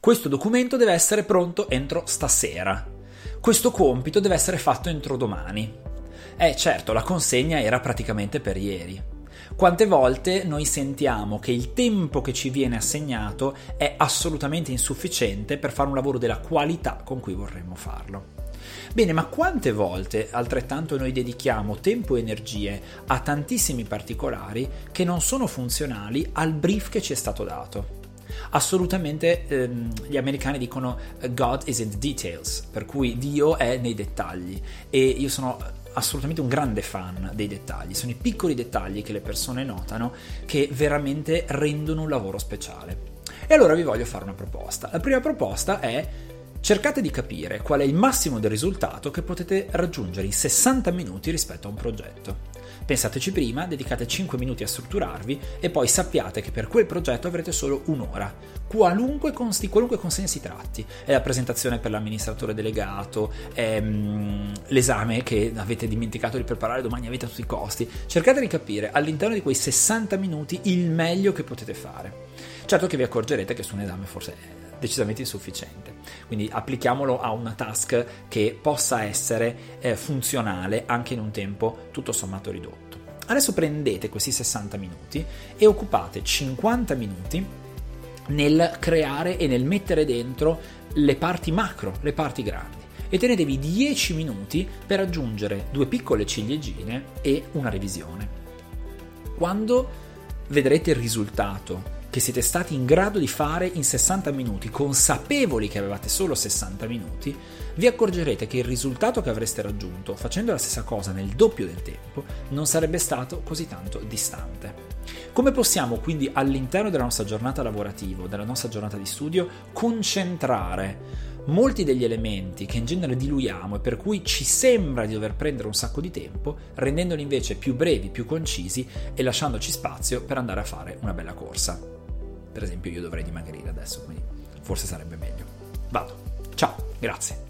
Questo documento deve essere pronto entro stasera. Questo compito deve essere fatto entro domani. Eh certo, la consegna era praticamente per ieri. Quante volte noi sentiamo che il tempo che ci viene assegnato è assolutamente insufficiente per fare un lavoro della qualità con cui vorremmo farlo. Bene, ma quante volte altrettanto noi dedichiamo tempo e energie a tantissimi particolari che non sono funzionali al brief che ci è stato dato? Assolutamente ehm, gli americani dicono God is in the details, per cui Dio è nei dettagli e io sono assolutamente un grande fan dei dettagli, sono i piccoli dettagli che le persone notano che veramente rendono un lavoro speciale. E allora vi voglio fare una proposta. La prima proposta è cercate di capire qual è il massimo del risultato che potete raggiungere in 60 minuti rispetto a un progetto. Pensateci prima, dedicate 5 minuti a strutturarvi e poi sappiate che per quel progetto avrete solo un'ora. Qualunque, cons- qualunque consegna si tratti, è la presentazione per l'amministratore delegato, è mm, l'esame che avete dimenticato di preparare domani avete a tutti i costi. Cercate di capire all'interno di quei 60 minuti il meglio che potete fare. Certo che vi accorgerete che su un esame forse decisamente insufficiente. Quindi applichiamolo a una task che possa essere eh, funzionale anche in un tempo tutto sommato ridotto. Adesso prendete questi 60 minuti e occupate 50 minuti nel creare e nel mettere dentro le parti macro, le parti grandi. E tenetevi 10 minuti per aggiungere due piccole ciliegine e una revisione. Quando vedrete il risultato che siete stati in grado di fare in 60 minuti, consapevoli che avevate solo 60 minuti, vi accorgerete che il risultato che avreste raggiunto facendo la stessa cosa nel doppio del tempo non sarebbe stato così tanto distante. Come possiamo quindi all'interno della nostra giornata lavorativa, della nostra giornata di studio, concentrare molti degli elementi che in genere diluiamo e per cui ci sembra di dover prendere un sacco di tempo, rendendoli invece più brevi, più concisi e lasciandoci spazio per andare a fare una bella corsa. Per esempio io dovrei dimagrire adesso, quindi forse sarebbe meglio. Vado. Ciao, grazie.